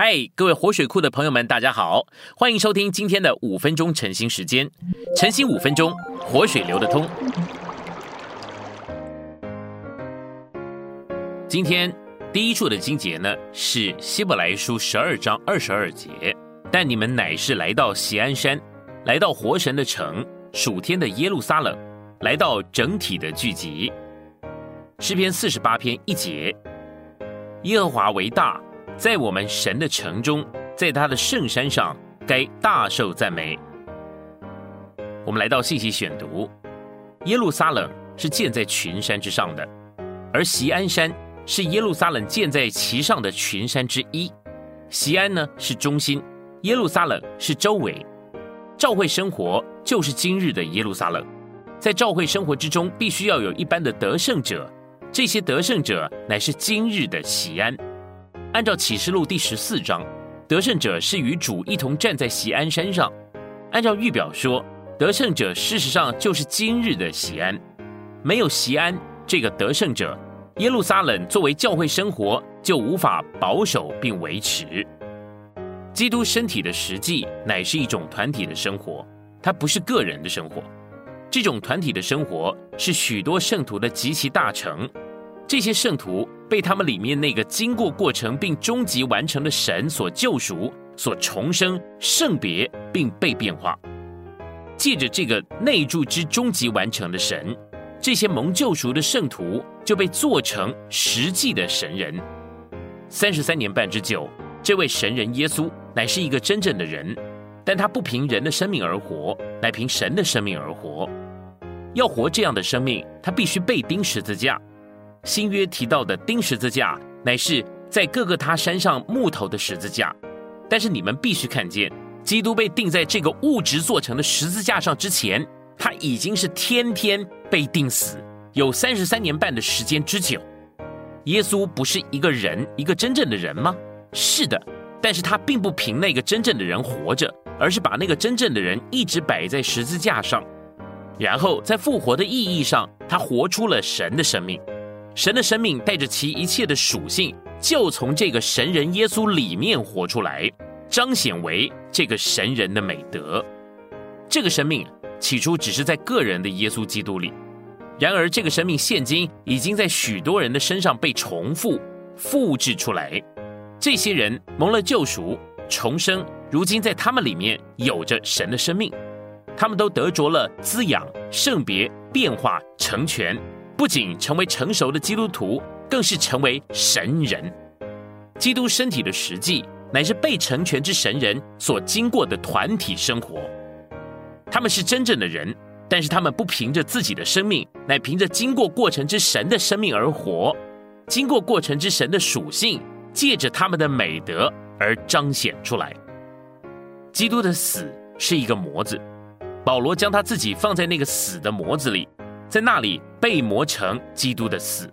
嗨，各位活水库的朋友们，大家好，欢迎收听今天的五分钟晨兴时间。晨兴五分钟，活水流得通。今天第一处的经节呢是希伯来书十二章二十二节，但你们乃是来到锡安山，来到活神的城，属天的耶路撒冷，来到整体的聚集。诗篇四十八篇一节，耶和华为大。在我们神的城中，在他的圣山上，该大受赞美。我们来到信息选读，耶路撒冷是建在群山之上的，而锡安山是耶路撒冷建在其上的群山之一。锡安呢是中心，耶路撒冷是周围。教会生活就是今日的耶路撒冷，在教会生活之中，必须要有一般的得胜者，这些得胜者乃是今日的锡安。按照启示录第十四章，得胜者是与主一同站在锡安山上。按照预表说，得胜者事实上就是今日的锡安。没有锡安这个得胜者，耶路撒冷作为教会生活就无法保守并维持。基督身体的实际乃是一种团体的生活，它不是个人的生活。这种团体的生活是许多圣徒的极其大成。这些圣徒被他们里面那个经过过程并终极完成的神所救赎、所重生、圣别，并被变化。借着这个内住之终极完成的神，这些蒙救赎的圣徒就被做成实际的神人。三十三年半之久，这位神人耶稣乃是一个真正的人，但他不凭人的生命而活，乃凭神的生命而活。要活这样的生命，他必须被钉十字架。新约提到的钉十字架，乃是在各个他山上木头的十字架。但是你们必须看见，基督被钉在这个物质做成的十字架上之前，他已经是天天被钉死，有三十三年半的时间之久。耶稣不是一个人，一个真正的人吗？是的，但是他并不凭那个真正的人活着，而是把那个真正的人一直摆在十字架上，然后在复活的意义上，他活出了神的生命。神的生命带着其一切的属性，就从这个神人耶稣里面活出来，彰显为这个神人的美德。这个生命起初只是在个人的耶稣基督里，然而这个生命现今已经在许多人的身上被重复、复制出来。这些人蒙了救赎、重生，如今在他们里面有着神的生命，他们都得着了滋养、圣别、变化、成全。不仅成为成熟的基督徒，更是成为神人。基督身体的实际，乃是被成全之神人所经过的团体生活。他们是真正的人，但是他们不凭着自己的生命，乃凭着经过过程之神的生命而活。经过过程之神的属性，借着他们的美德而彰显出来。基督的死是一个模子，保罗将他自己放在那个死的模子里。在那里被磨成基督的死，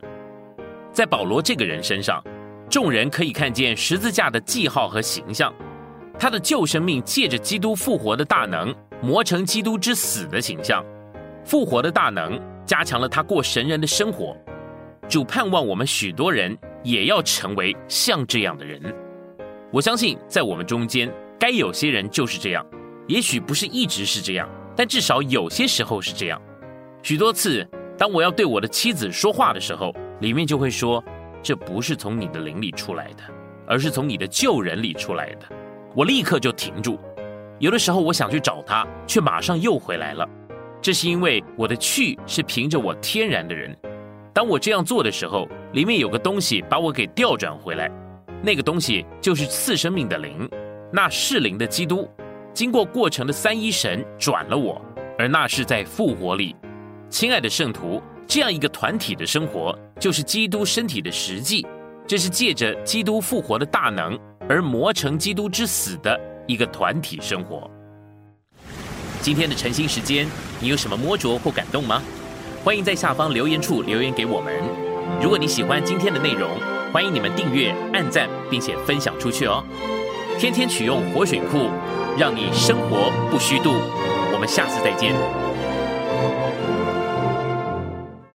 在保罗这个人身上，众人可以看见十字架的记号和形象。他的旧生命借着基督复活的大能，磨成基督之死的形象。复活的大能加强了他过神人的生活。主盼望我们许多人也要成为像这样的人。我相信在我们中间，该有些人就是这样。也许不是一直是这样，但至少有些时候是这样。许多次，当我要对我的妻子说话的时候，里面就会说：“这不是从你的灵里出来的，而是从你的旧人里出来的。”我立刻就停住。有的时候，我想去找他，却马上又回来了。这是因为我的去是凭着我天然的人。当我这样做的时候，里面有个东西把我给调转回来，那个东西就是次生命的灵，那是灵的基督，经过过程的三一神转了我，而那是在复活里。亲爱的圣徒，这样一个团体的生活，就是基督身体的实际。这是借着基督复活的大能而磨成基督之死的一个团体生活。今天的晨兴时间，你有什么摸着或感动吗？欢迎在下方留言处留言给我们。如果你喜欢今天的内容，欢迎你们订阅、按赞，并且分享出去哦。天天取用活水库，让你生活不虚度。我们下次再见。Música